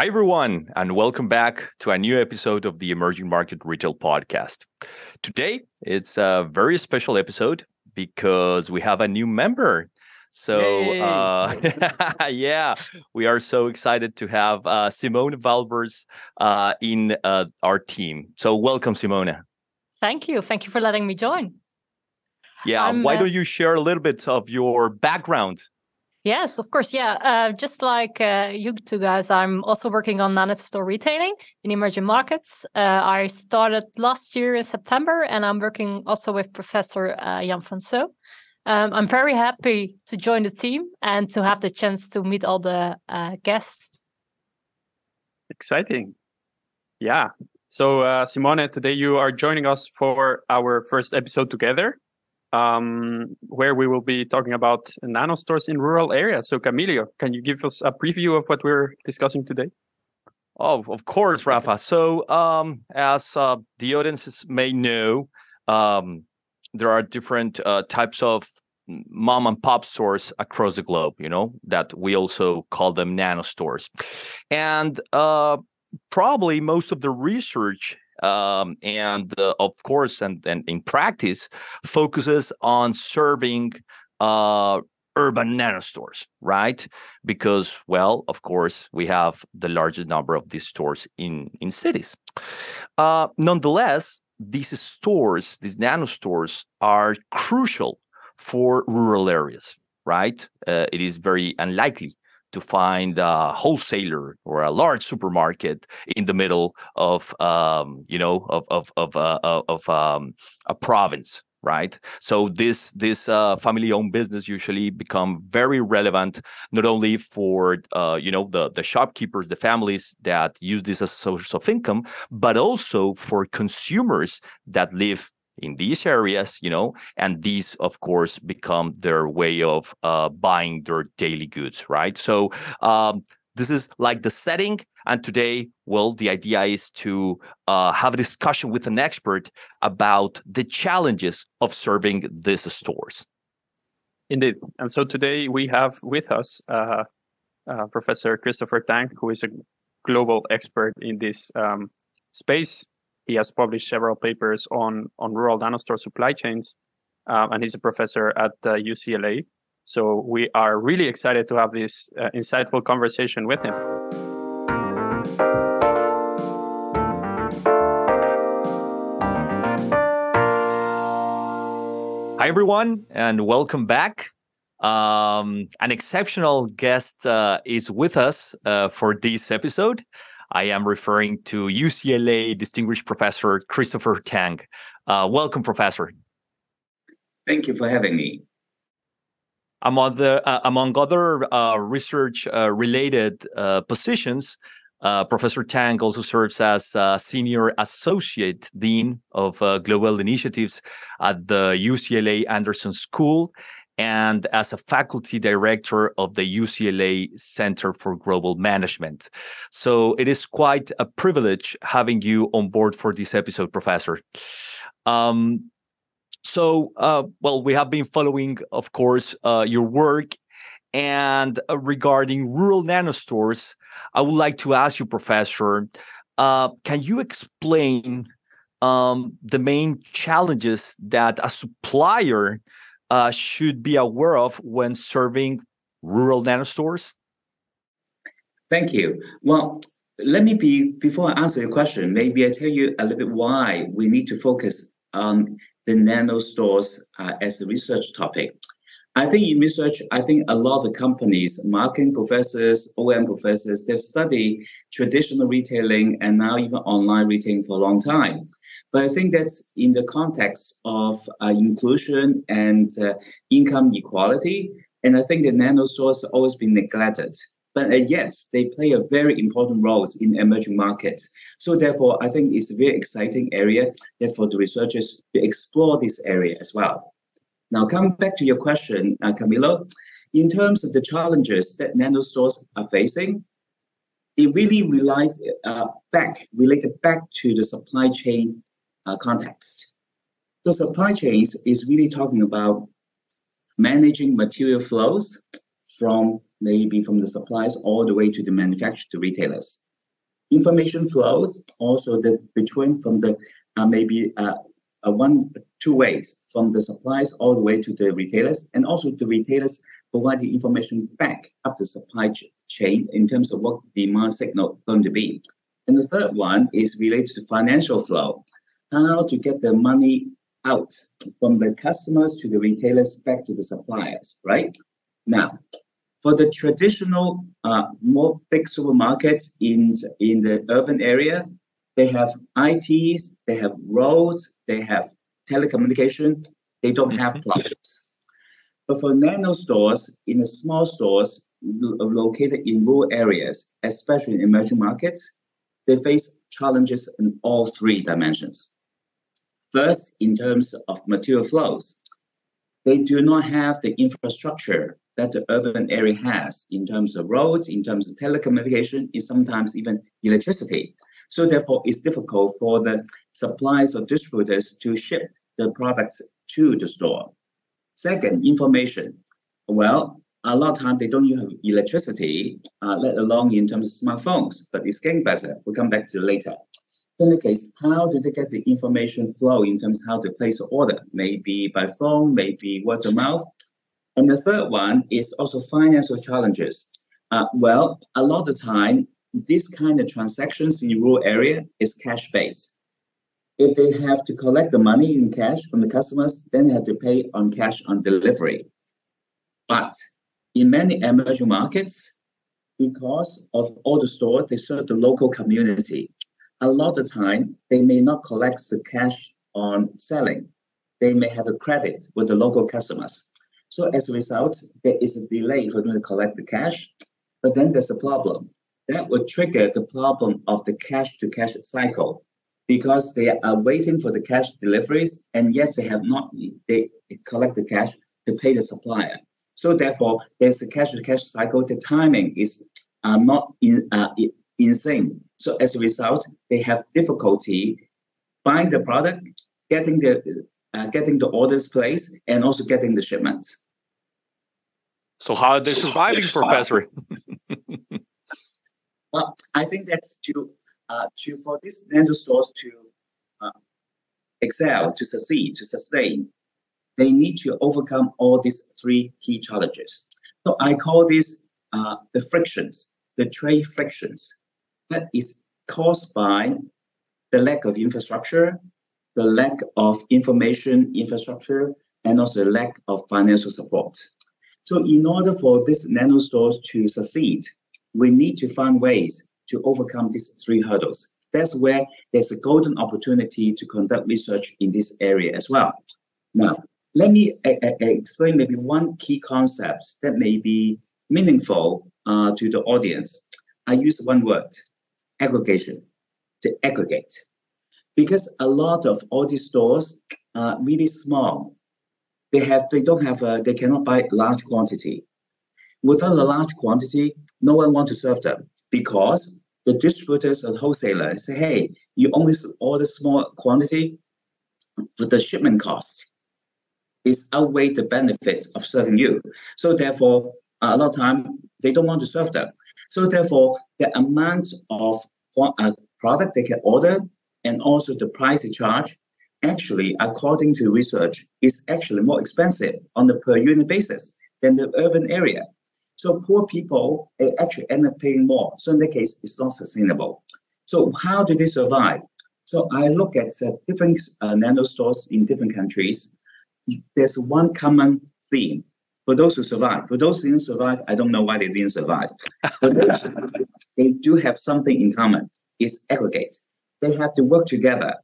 Hi, everyone, and welcome back to a new episode of the Emerging Market Retail Podcast. Today, it's a very special episode because we have a new member. So, uh, yeah, we are so excited to have uh, Simone Valbers uh, in uh, our team. So, welcome, Simone. Thank you. Thank you for letting me join. Yeah, why uh don't you share a little bit of your background Yes, of course. Yeah. Uh, just like uh, you two guys, I'm also working on store retailing in emerging markets. Uh, I started last year in September, and I'm working also with Professor uh, Jan Fransoo. Um, I'm very happy to join the team and to have the chance to meet all the uh, guests. Exciting. Yeah. So, uh, Simone, today you are joining us for our first episode together um, where we will be talking about nano stores in rural areas. So, Camilo, can you give us a preview of what we're discussing today? Oh, of course, Rafa. So, um, as uh, the audiences may know, um, there are different uh, types of mom and pop stores across the globe. You know that we also call them nano stores, and uh, probably most of the research um, and uh, of course and, and in practice focuses on serving uh, urban nano stores right? Because well of course we have the largest number of these stores in in cities. Uh, nonetheless these stores these nano stores are crucial for rural areas right? Uh, it is very unlikely to find a wholesaler or a large supermarket in the middle of um, you know of of of uh, of um, a province right? So this this uh, family owned business usually become very relevant not only for uh, you know the the shopkeepers the families that use this as a source of income but also for consumers that live in these areas, you know, and these, of course, become their way of uh, buying their daily goods, right? So um, this is like the setting. And today, well, the idea is to uh, have a discussion with an expert about the challenges of serving these stores. Indeed. And so today we have with us uh, uh, Professor Christopher Tang, who is a global expert in this um, space he has published several papers on, on rural nanostore supply chains, um, and he's a professor at uh, UCLA. So we are really excited to have this uh, insightful conversation with him. Hi, everyone, and welcome back. Um, an exceptional guest uh, is with us uh, for this episode. I am referring to UCLA Distinguished Professor Christopher Tang. Uh, welcome, Professor. Thank you for having me. Among, the, uh, among other uh, research uh, related uh, positions, uh, Professor Tang also serves as Senior Associate Dean of Global Initiatives at the UCLA Anderson School and as a faculty director of the UCLA Center for Global Management. So it is quite a privilege having you on board for this episode, Professor. Um, so, uh, well, we have been following, of course, uh, your work. And uh, regarding rural nanostores, I would like to ask you, Professor, uh, can you explain um, the main challenges that a supplier uh, should be aware of when serving rural nano stores? Thank you. Well, let me be before I answer your question, maybe I tell you a little bit why we need to focus on the nano stores uh, as a research topic. I think in research, I think a lot of companies, marketing professors, OM professors, they've studied traditional retailing and now even online retailing for a long time. But I think that's in the context of uh, inclusion and uh, income equality. And I think the nano have always been neglected. But uh, yes, they play a very important role in emerging markets. So therefore, I think it's a very exciting area. Therefore, the researchers to explore this area as well. Now, coming back to your question, uh, Camilo, in terms of the challenges that nano stores are facing, it really relies uh, back related back to the supply chain uh, context. So supply chains is really talking about managing material flows from maybe from the suppliers all the way to the manufacturer to retailers. information flows also the between from the uh, maybe uh, uh, one two ways from the suppliers all the way to the retailers and also the retailers provide the information back up the supply ch chain in terms of what demand signal going to be and the third one is related to financial flow how to get the money out from the customers to the retailers back to the suppliers right now for the traditional uh, more big supermarkets in in the urban area they have ITs, they have roads, they have telecommunication, they don't have mm-hmm. problems. But for nano stores, in the small stores located in rural areas, especially in emerging markets, they face challenges in all three dimensions. First, in terms of material flows, they do not have the infrastructure that the urban area has in terms of roads, in terms of telecommunication, and sometimes even electricity. So therefore, it's difficult for the suppliers or distributors to ship the products to the store. Second, information. Well, a lot of times they don't have electricity, uh, let alone in terms of smartphones, but it's getting better. We'll come back to later. In the case, how do they get the information flow in terms of how to place an order? Maybe by phone, maybe word of mouth. And the third one is also financial challenges. Uh, well, a lot of time this kind of transactions in rural area is cash based. If they have to collect the money in cash from the customers, then they have to pay on cash on delivery. But in many emerging markets, because of all the stores, they serve the local community. A lot of time, they may not collect the cash on selling. They may have a credit with the local customers. So as a result, there is a delay for them to collect the cash, but then there's a problem that would trigger the problem of the cash to cash cycle because they are waiting for the cash deliveries and yet they have not they collect the cash to pay the supplier so therefore there's a cash to cash cycle the timing is uh, not in, uh, insane. So as a result they have difficulty buying the product getting the uh, getting the orders placed and also getting the shipments. So how are they surviving professor? Well, I think that's to uh, to for these nano stores to uh, excel, to succeed, to sustain, they need to overcome all these three key challenges. So I call this uh, the frictions, the trade frictions that is caused by the lack of infrastructure, the lack of information infrastructure, and also the lack of financial support. So in order for these nano stores to succeed, we need to find ways to overcome these three hurdles. That's where there's a golden opportunity to conduct research in this area as well. Now, let me explain maybe one key concept that may be meaningful uh, to the audience. I use one word, aggregation, to aggregate. Because a lot of all these stores are really small. They have they don't have a, they cannot buy large quantity. Without a large quantity, no one want to serve them because the distributors and wholesalers say, hey, you only order small quantity, but the shipment cost is outweigh the benefits of serving you. So therefore, a lot of time they don't want to serve them. So therefore, the amount of uh, product they can order and also the price they charge, actually, according to research, is actually more expensive on the per unit basis than the urban area. So poor people they actually end up paying more. So in that case, it's not sustainable. So how do they survive? So I look at uh, different uh, nano stores in different countries. There's one common theme for those who survive. For those who didn't survive, I don't know why they didn't survive. But they do have something in common. It's aggregate. They have to work together.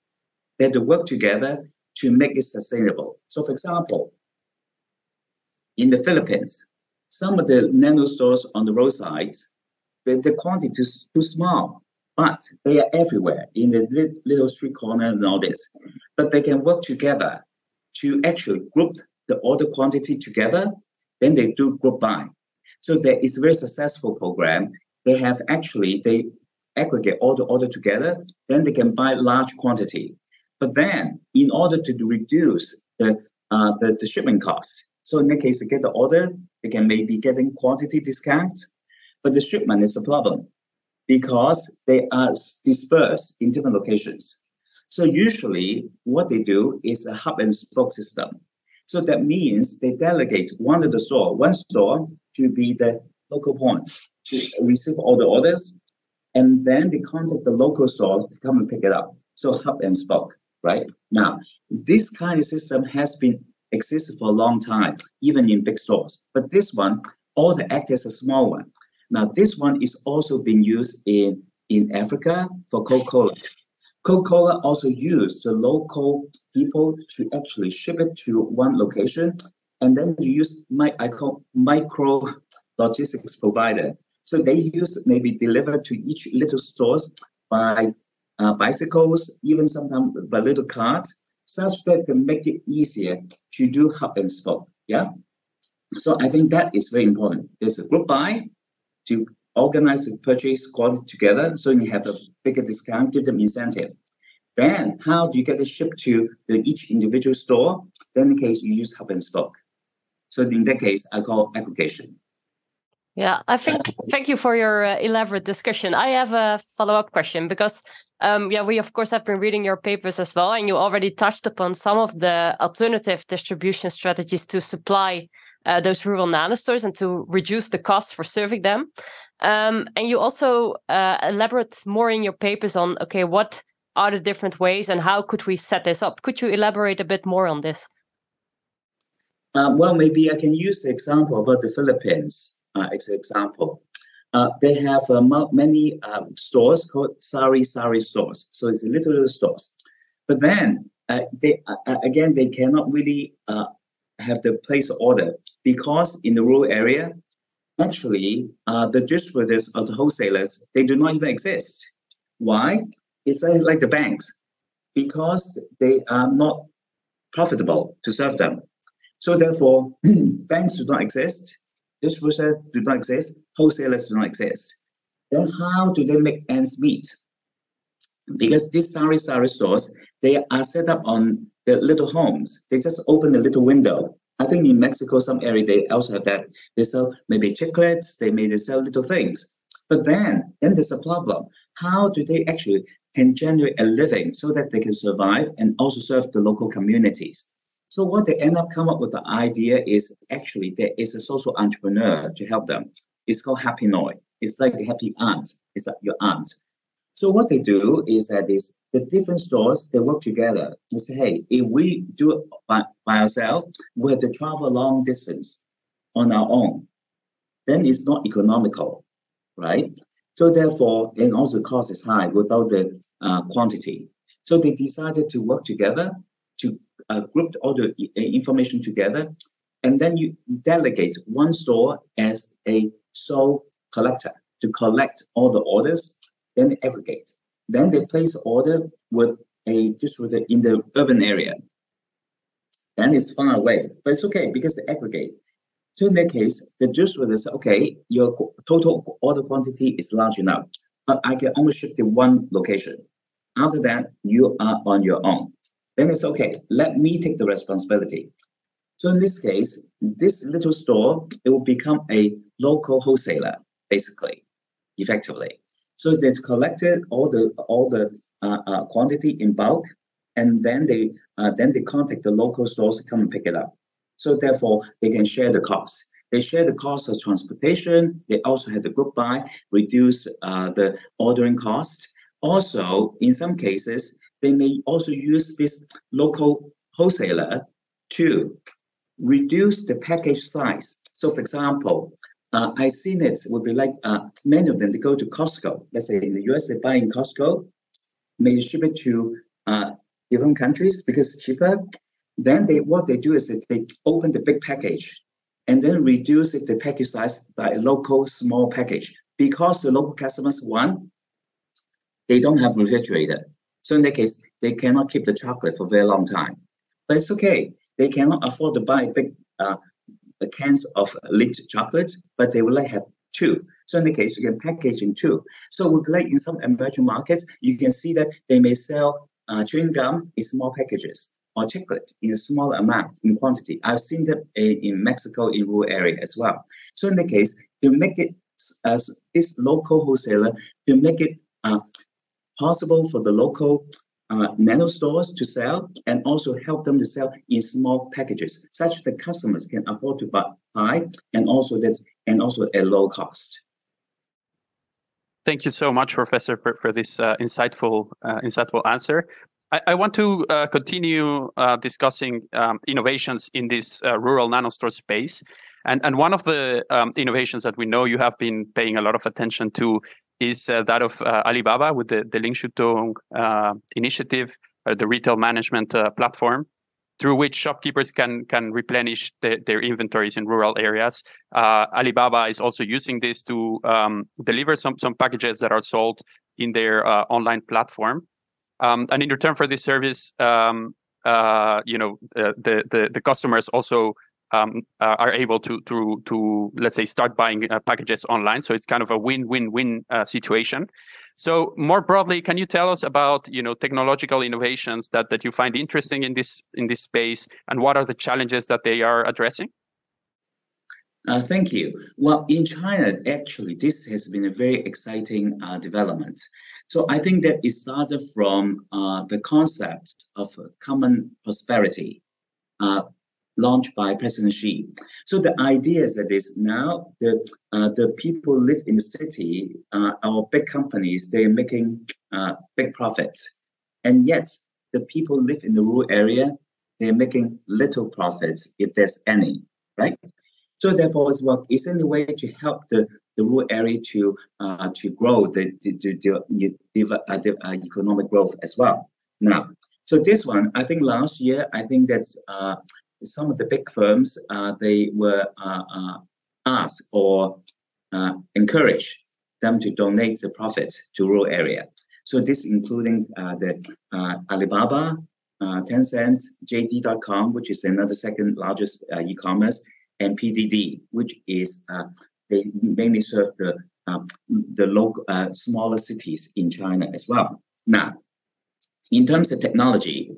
They have to work together to make it sustainable. So for example, in the Philippines, some of the nano stores on the roadsides, the, the quantity is too small, but they are everywhere in the little street corner and all this. But they can work together to actually group the order quantity together. Then they do group buy. So there is a very successful program. They have actually they aggregate all the order together. Then they can buy large quantity. But then, in order to reduce the uh, the, the shipment costs, so in that case, they get the order, they can maybe getting quantity discount, but the shipment is a problem. because they are dispersed in different locations. So usually what they do is a hub and spoke system. So that means they delegate one of the store, one store to be the local point to receive all the orders, and then they contact the local store to come and pick it up. So hub and spoke, right? Now, this kind of system has been existed for a long time, even in big stores. But this one, all the act as a small one. Now, this one is also being used in, in Africa for Coca-Cola. Coca-Cola also used the local people to actually ship it to one location, and then you use my I call micro logistics provider. So they use maybe deliver to each little stores by uh, bicycles, even sometimes by little carts, such that can make it easier to do hub and spoke. Yeah. So I think that is very important. There's a group buy to organize the purchase quality together so you have a bigger discount, give them incentive. Then how do you get it shipped to the, each individual store? Then in the case you use hub and spoke. So in that case, I call aggregation. Yeah, I think thank you for your uh, elaborate discussion. I have a follow-up question because um, yeah, we of course have been reading your papers as well, and you already touched upon some of the alternative distribution strategies to supply uh, those rural nano stores and to reduce the cost for serving them. Um, and you also uh, elaborate more in your papers on okay, what are the different ways and how could we set this up? Could you elaborate a bit more on this? Um, well, maybe I can use the example about the Philippines uh, as an example. Uh, they have uh, many um, stores called sari sari stores. So it's a little stores. But then uh, they uh, uh, again they cannot really have the place order because in the rural area, actually uh, the distributors or the wholesalers they do not even exist. Why? It's like the banks because they are not profitable to serve them. So therefore, banks do not exist distributors do not exist, wholesalers do not exist. Then how do they make ends meet? Because these sari sari stores, they are set up on the little homes. They just open a little window. I think in Mexico, some area they also have that. They sell maybe chocolates, they may sell little things. But then, then there's a problem. How do they actually can generate a living so that they can survive and also serve the local communities? So what they end up come up with the idea is actually there is a social entrepreneur to help them. It's called Hapinoy. It's like the happy aunt. It's like your aunt. So what they do is that is the different stores they work together and say, hey, if we do it by, by ourselves, we have to travel a long distance on our own. Then it's not economical, right? So therefore, and also cost is high without the uh, quantity. So they decided to work together to uh, group all the uh, information together, and then you delegate one store as a sole collector to collect all the orders, then they aggregate. Then they place order with a distributor in the urban area. Then it's far away, but it's okay because they aggregate. So in that case, the distributor says, okay, your total order quantity is large enough, but I can only ship to one location. After that, you are on your own then it's okay. Let me take the responsibility. So in this case, this little store, it will become a local wholesaler, basically, effectively. So they collected all the all the uh, uh, quantity in bulk, and then they uh, then they contact the local stores to come and pick it up. So therefore, they can share the cost. They share the cost of transportation. They also have the group buy, reduce uh, the ordering cost. Also, in some cases, they may also use this local wholesaler to reduce the package size. So for example, uh, I've seen it would be like uh, many of them, they go to Costco. Let's say in the US, they buy in Costco, may ship it to uh, different countries because it's cheaper. Then they what they do is that they open the big package and then reduce it, the package size by a local small package because the local customers want they don't have refrigerator. So in that case, they cannot keep the chocolate for a very long time. But it's okay. They cannot afford to buy big uh, cans of lit chocolate, but they would like have two. So in the case, you can package in two. So we like in some emerging markets, you can see that they may sell uh, chewing gum in small packages or chocolate in a small amount in quantity. I've seen that in Mexico in rural area as well. So in the case, to make it as this local wholesaler to make it uh, possible for the local uh, nano stores to sell and also help them to sell in small packages such that customers can afford to buy and also that's and also at low cost. Thank you so much, Professor, for, for this uh, insightful uh, insightful answer. I, want to uh, continue uh, discussing um, innovations in this uh, rural nanostore space. And, and one of the um, innovations that we know you have been paying a lot of attention to is uh, that of uh, Alibaba with the, the Lingshoutong uh, initiative, the retail management platform, through which shopkeepers can can replenish the, their inventories in rural areas. Alibaba is also using this to um, deliver some, some packages that are sold in their online platform. Um, and in return for this service, um, uh, you know, uh, the, the the customers also um, uh, are able to to to let's say start buying uh, packages online. So it's kind of a win-win-win uh, situation. So more broadly, can you tell us about you know technological innovations that that you find interesting in this in this space, and what are the challenges that they are addressing? Uh, thank you. Well, in China, actually, this has been a very exciting uh, development. So I think that it started from uh, the concept of common prosperity launched by President Xi. So the idea is that is now the uh, the people live in the city, uh, our big companies, they're making uh, big profits, and yet the people live in the rural area, they're making little profits if there's any, right? So therefore, it's what is in a way to help the, the rural area to uh, to grow the the, the, uh, uh, economic growth as well. Now, so this one, I think last year, I think that's uh, some of the big firms, uh, they were uh, uh, asked or encouraged them to donate the profit to rural area. So this including the Alibaba, Tencent, JD.com, which is another second largest e-commerce, and PDD, which is they mainly serve the um, the local uh, smaller cities in China as well. Now, in terms of technology,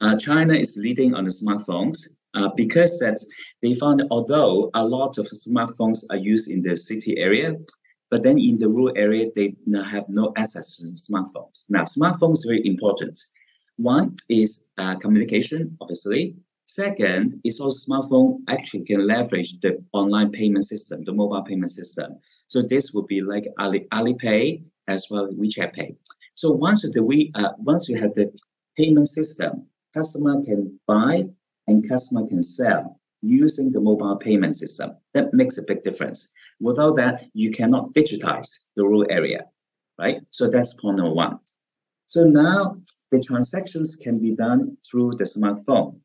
uh, China is leading on the smartphones uh, because that they found although a lot of smartphones are used in the city area, but then in the rural area, they have no access to smartphones. Now, smartphones are very important. One is uh, communication, obviously. Second is also smartphone actually can leverage the online payment system, the mobile payment system. So this would be like Ali, Alipay as well as WeChat Pay. So once the we uh, once you have the payment system, customer can buy and customer can sell using the mobile payment system. That makes a big difference. Without that, you cannot digitize the rural area, right? So that's point number one. So now the transactions can be done through the smartphone.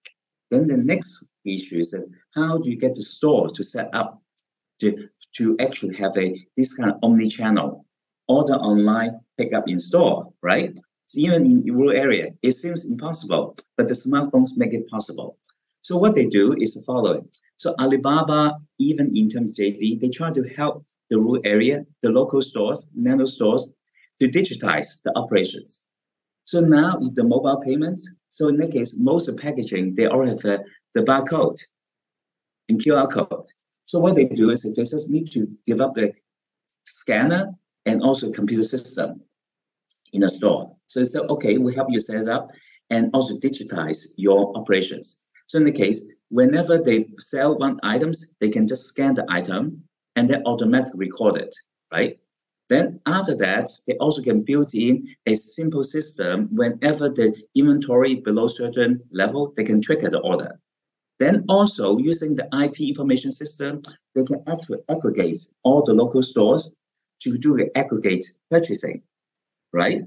Then the next issue is that how do you get the store to set up to, to actually have a this kind of omni-channel order online, pick up in store, right? So even in rural area, it seems impossible, but the smartphones make it possible. So what they do is the following. So Alibaba, even in terms of JD, they try to help the rural area, the local stores, nano stores, to digitize the operations. So now with the mobile payments, so in that case, most of the packaging, they all have the, the barcode and QR code. So what they do is they just need to develop a scanner and also a computer system in a store. So they say, okay, we help you set it up and also digitize your operations. So in the case, whenever they sell one items, they can just scan the item and then automatically record it, right? Then after that, they also can build in a simple system. Whenever the inventory below certain level, they can trigger the order. Then also using the IT information system, they can actually aggregate all the local stores to do the aggregate purchasing, right?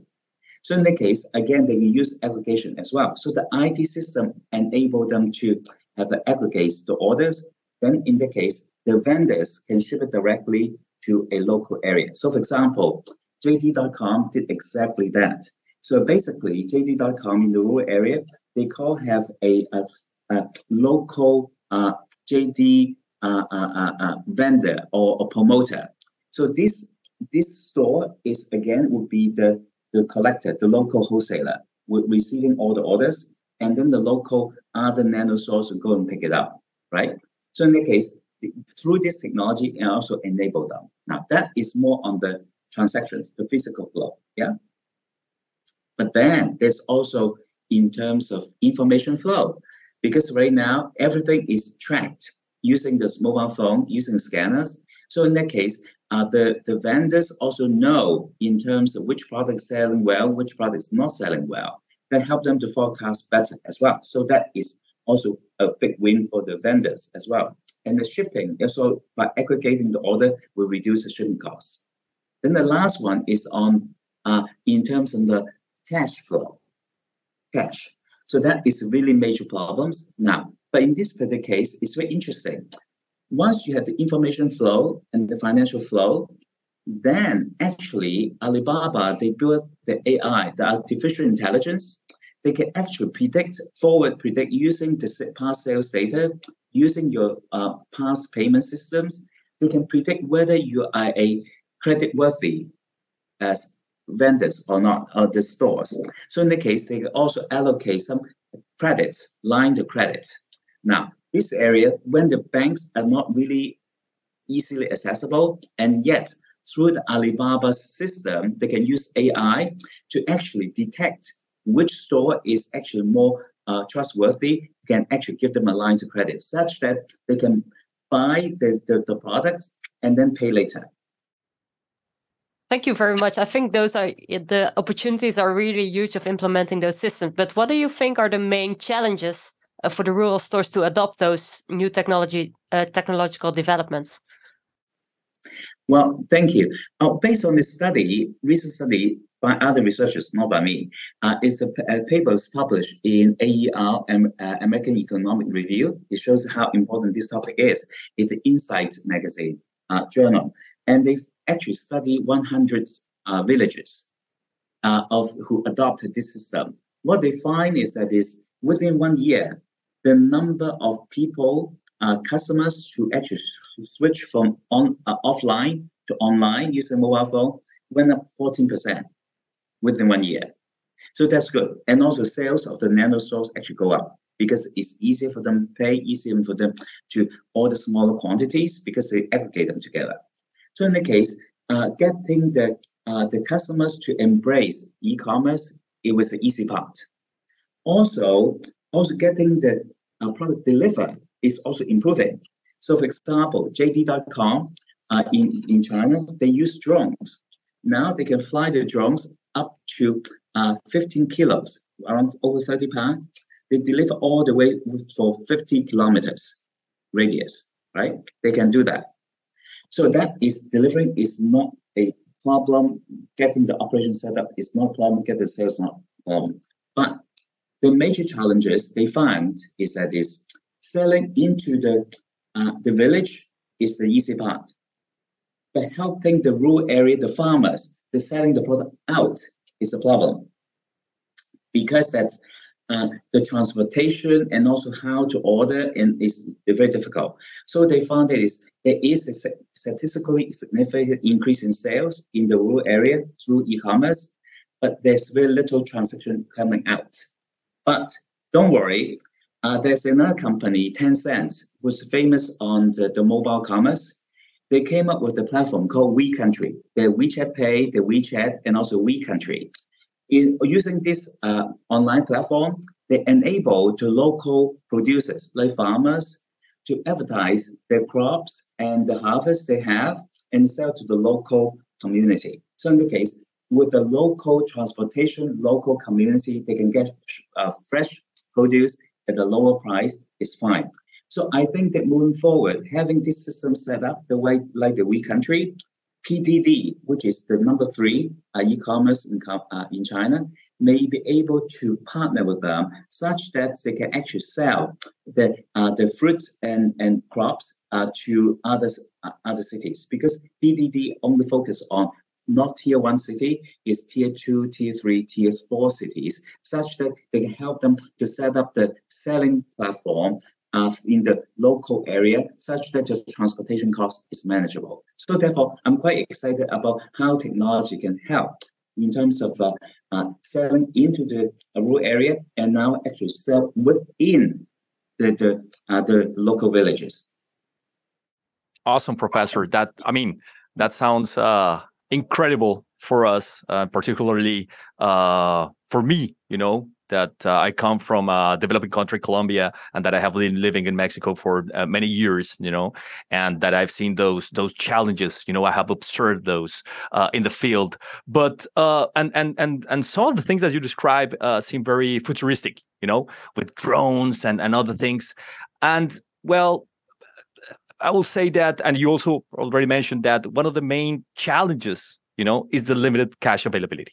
So in that case, again, they use aggregation as well. So the IT system enable them to have aggregates the orders. Then in that case, the vendors can ship it directly to a local area. So for example, JD.com did exactly that. So basically, JD.com in the rural area, they call have a, a, a local uh, JD uh, uh, uh, uh, vendor or a promoter. So this this store is again would be the the collector, the local wholesaler, receiving all the orders, and then the local other nano will go and pick it up, right? So in that case, through this technology, it also enable them. Now that is more on the transactions, the physical flow. Yeah. But then there's also in terms of information flow, because right now everything is tracked using this mobile phone, using scanners. So in that case, uh, the, the vendors also know in terms of which product is selling well, which product is not selling well. That help them to forecast better as well. So that is also a big win for the vendors as well. And the shipping, also by aggregating the order we reduce the shipping costs. Then the last one is on uh, in terms of the cash flow, cash. So that is really major problems now. But in this particular case, it's very interesting. Once you have the information flow and the financial flow, then actually Alibaba, they built the AI, the artificial intelligence. They can actually predict, forward predict using the past sales data, using your uh, past payment systems. They can predict whether you are a credit worthy as vendors or not, or the stores. So in the case, they can also allocate some credits, line the credits. Now, this area, when the banks are not really easily accessible, and yet through the Alibaba's system, they can use AI to actually detect which store is actually more uh, trustworthy, can actually give them a line of credit such that they can buy the, the, the products and then pay later. Thank you very much. I think those are the opportunities are really huge of implementing those systems. But what do you think are the main challenges for the rural stores to adopt those new technology uh, technological developments? Well, thank you. Uh, based on this study, recent study by other researchers, not by me, uh, it's a, a paper published in AER, um, uh, American Economic Review. It shows how important this topic is. It's the Insight magazine uh, journal, and they actually studied 100 uh, villages uh, of who adopted this system. What they find is that is within one year, the number of people, uh, customers who actually switch from on uh, offline to online using mobile phone went up 14% within one year. So that's good. And also sales of the nano stores actually go up because it's easier for them to pay, easier for them to order smaller quantities because they aggregate them together. So in the case, uh, getting the uh, the customers to embrace e-commerce, it was the easy part. Also, also getting the uh, product delivered is also improving. So, for example, JD.com uh, in in China, they use drones. Now they can fly the drones up to uh, 15 kilos, around over 30 pounds. They deliver all the way for 50 kilometers radius, right? They can do that. So that is delivering is not a problem. Getting the operation set up is not a problem. Get the sales not problem. But the major challenges they find is that is selling into the uh, the village is the easy part. But helping the rural area, the farmers, the selling the product out is a problem. Because that's uh, the transportation and also how to order and is very difficult. So they found that is there is a statistically significant increase in sales in the rural area through e-commerce, but there's very little transaction coming out. But don't worry, uh, there's another company, Tencent, who's famous on the, the mobile commerce. They came up with a platform called WeCountry. The WeChat Pay, the WeChat, and also WeCountry in using this uh, online platform, they enable to local producers like farmers to advertise their crops and the harvest they have and sell to the local community. So in the case, with the local transportation, local community, they can get uh, fresh produce at a lower price is fine. So I think that moving forward, having this system set up the way like the we country, PDD, which is the number three uh, e-commerce in, uh, in China, may be able to partner with them such that they can actually sell the uh, the fruits and, and crops uh, to other uh, other cities because PDD only focus on not tier one city is tier two, tier three, tier four cities, such that they can help them to set up the selling platform uh, in the local area such that the transportation cost is manageable. So therefore, I'm quite excited about how technology can help in terms of uh, uh, selling into the rural area and now actually sell within the the, uh, the local villages. Awesome, Professor. That I mean, that sounds uh, incredible for us, uh, particularly uh, for me. You know, that uh, I come from a developing country, Colombia, and that I have been living in Mexico for uh, many years, you know, and that I've seen those those challenges, you know, I have observed those uh, in the field. But uh, and and and and some of the things that you describe uh, seem very futuristic, you know, with drones and and other things, and well. I will say that, and you also already mentioned that one of the main challenges, you know, is the limited cash availability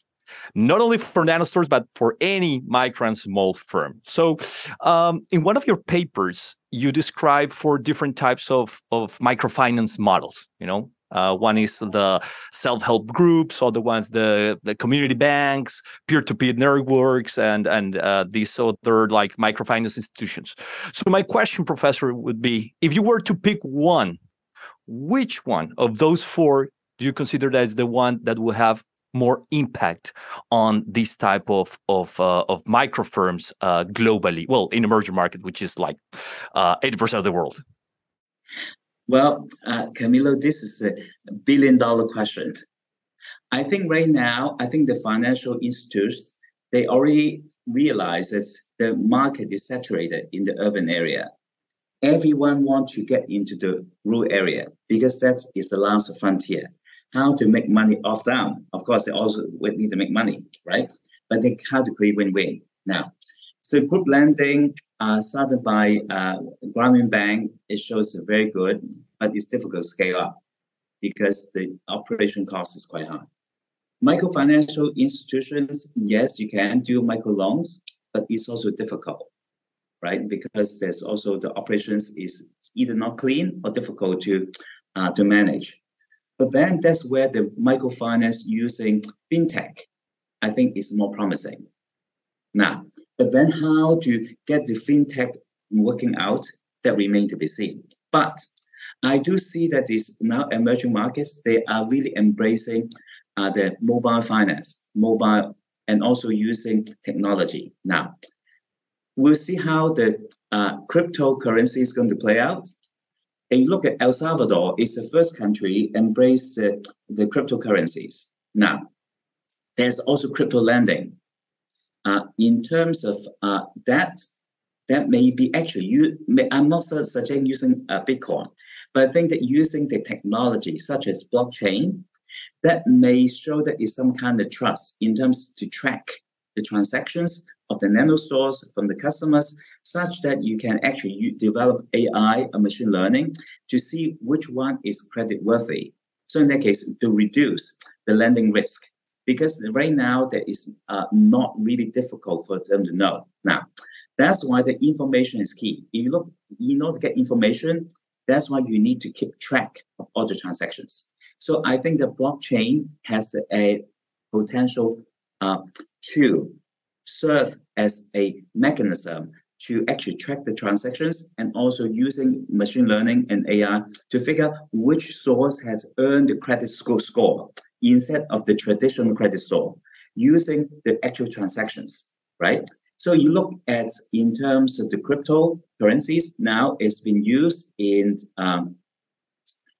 not only for nanostores, but for any micro and small firm. So, um, in one of your papers, you describe four different types of, of microfinance models. You know, uh, one is the self-help groups, other ones the the community banks, peer-to-peer networks, and and uh, these other like microfinance institutions. So my question, Professor, would be: if you were to pick one, which one of those four do you consider that is the one that will have more impact on this type of of uh, of micro firms uh, globally? Well, in emerging market, which is like uh, eighty percent of the world. Well, uh, Camilo, this is a billion dollar question. I think right now, I think the financial institutes, they already realize that the market is saturated in the urban area. Everyone wants to get into the rural area because that is the last frontier how to make money off them. Of course, they also need to make money, right? But they create win-win. Now, so group lending uh, started by uh, Grameen Bank, it shows very good, but it's difficult to scale up because the operation cost is quite high. Microfinancial institutions, yes, you can do micro loans, but it's also difficult, right? Because there's also the operations is either not clean or difficult to uh, to manage. But then that's where the microfinance using fintech, I think, is more promising. Now, but then how to get the fintech working out, that remain to be seen. But I do see that these now emerging markets, they are really embracing uh, the mobile finance, mobile, and also using technology. Now, we'll see how the uh, cryptocurrency is going to play out and you look at El Salvador, it's the first country embrace the, the cryptocurrencies. Now, there's also crypto lending. Uh, in terms of uh, that, that may be actually you. May, I'm not suggesting using uh, Bitcoin, but I think that using the technology such as blockchain, that may show that is some kind of trust in terms to track the transactions of the nano stores from the customers such that you can actually develop AI and machine learning to see which one is credit worthy. So in that case, to reduce the lending risk, because right now that is uh, not really difficult for them to know. Now, that's why the information is key. If you look, you know, to get information, that's why you need to keep track of all the transactions. So I think the blockchain has a potential uh, to serve as a mechanism to actually track the transactions and also using machine learning and AI to figure which source has earned the credit score, score instead of the traditional credit score using the actual transactions, right? So you look at in terms of the cryptocurrencies, now it's been used in um,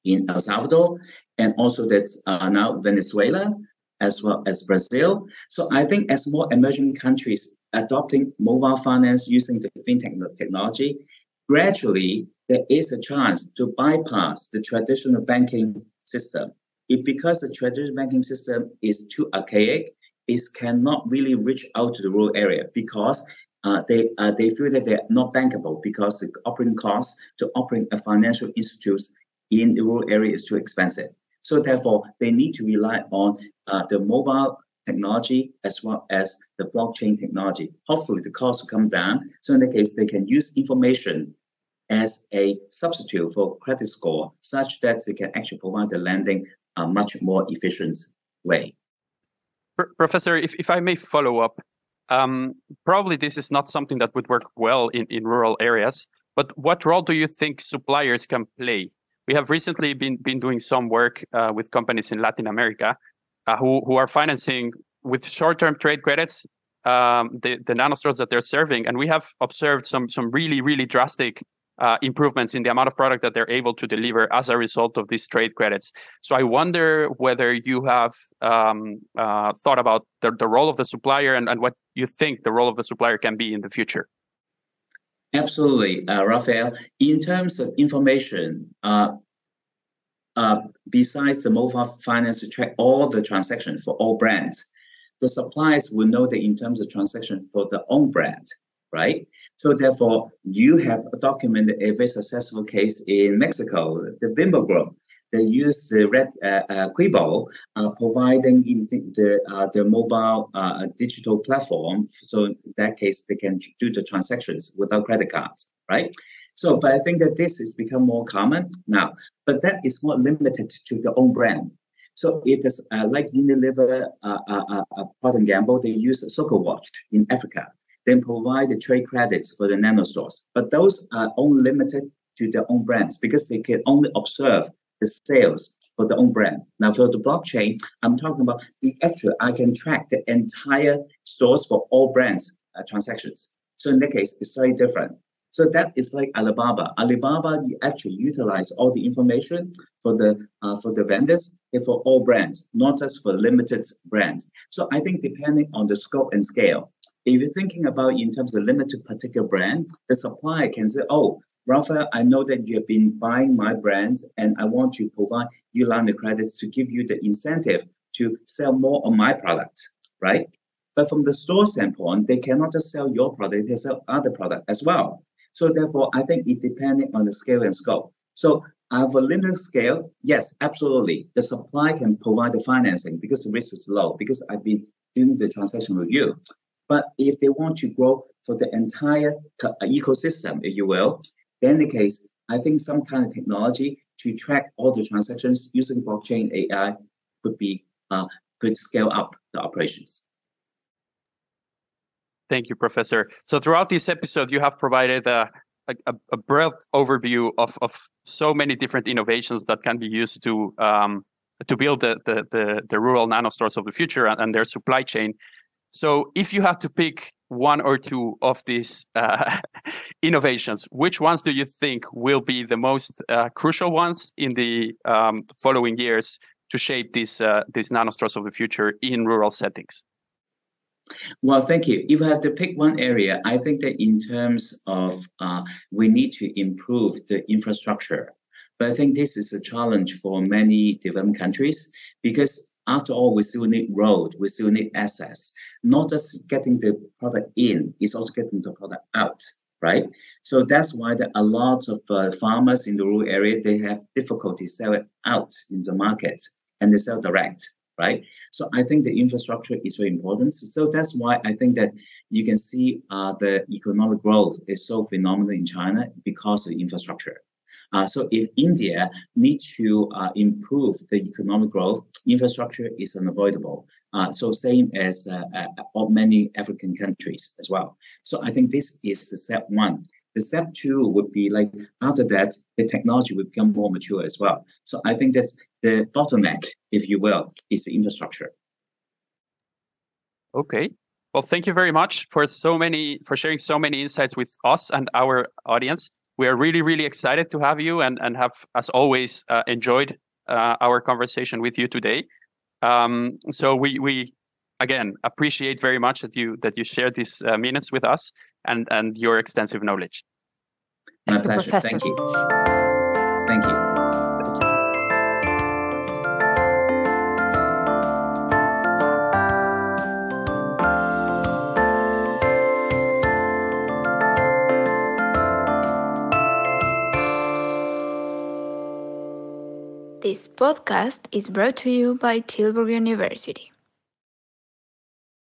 in El Salvador and also that's uh, now Venezuela as well as Brazil. So I think as more emerging countries adopting mobile finance using the fintech technology, gradually there is a chance to bypass the traditional banking system. It because the traditional banking system is too archaic, it cannot really reach out to the rural area because uh, they uh, they feel that they're not bankable because the operating costs to operate a financial institute in the rural area is too expensive. So therefore, they need to rely on uh, the mobile technology as well as the blockchain technology. Hopefully, the cost will come down. So in that case, they can use information as a substitute for credit score, such that they can actually provide the lending a much more efficient way. Professor, if, if I may follow up, um, probably this is not something that would work well in, in rural areas, but what role do you think suppliers can play? We have recently been, been doing some work uh, with companies in Latin America uh, who, who are financing with short-term trade credits um, the, the nanostores that they're serving. And we have observed some, some really, really drastic uh, improvements in the amount of product that they're able to deliver as a result of these trade credits. So I wonder whether you have um, uh, thought about the, the role of the supplier and, and what you think the role of the supplier can be in the future. Absolutely, uh, Raphael. In terms of information, uh, uh, besides the mobile finance to track all the transactions for all brands, the suppliers will know that in terms of transaction for the own brand right? So therefore, you have documented a very successful case in Mexico, the Bimbo Group. They use the Red uh, uh, uh, providing in the uh, the mobile uh, digital platform. So in that case, they can do the transactions without credit cards, right? So, but I think that this has become more common now. But that is not limited to the own brand. So it is uh, like Unilever, uh, uh, uh, Procter Gamble, they use Sokowatch in Africa then provide the trade credits for the nano stores. But those are only limited to their own brands because they can only observe the sales for the own brand. Now for the blockchain, I'm talking about the actual, I can track the entire stores for all brands uh, transactions. So in that case, it's slightly different. So that is like Alibaba. Alibaba you actually utilize all the information for the uh, for the vendors and for all brands, not just for limited brands. So I think depending on the scope and scale, if you're thinking about in terms of limited particular brand, the supplier can say, oh, Raphael, I know that you have been buying my brands and I want to provide you line of credits to give you the incentive to sell more of my product, right? But from the store standpoint, they cannot just sell your product, they sell other product as well. So therefore, I think it depending on the scale and scope. So I have a limited scale. Yes, absolutely. The supply can provide the financing because the risk is low because I've been doing the transaction with you. But if they want to grow for the entire uh, ecosystem, if you will, then the case, I think some kind of technology to track all the transactions using blockchain AI could be uh, could scale up the operations. Thank you, Professor. So throughout this episode, you have provided a, a, a broad overview of, of so many different innovations that can be used to um, to build the, the, the, the, rural nano stores of the future and, and their supply chain. So if you have to pick one or two of these uh, innovations, which ones do you think will be the most uh, crucial ones in the um, following years to shape these uh, these of the future in rural settings? Well, thank you. If I have to pick one area, I think that in terms of uh, we need to improve the infrastructure. But I think this is a challenge for many developing countries because after all, we still need road, we still need access. Not just getting the product in, it's also getting the product out, right? So that's why there are a lot of uh, farmers in the rural area, they have difficulty selling out in the market and they sell direct, right? So I think the infrastructure is very important. So that's why I think that you can see uh, the economic growth is so phenomenal in China because of infrastructure. Uh, so if India needs to uh, improve the economic growth, infrastructure is unavoidable. Uh, so same as uh, uh, many African countries as well. So I think this is the step one. The step two would be like after that, the technology will become more mature as well. So I think that's the bottleneck, if you will, is the infrastructure. Okay. Well, thank you very much for so many for sharing so many insights with us and our audience we are really, really excited to have you and, and have, as always, uh, enjoyed uh, our conversation with you today. Um, so we, we, again, appreciate very much that you that you shared these uh, minutes with us and, and your extensive knowledge. My pleasure. Thank you. Thank you. This podcast is brought to you by Tilburg University.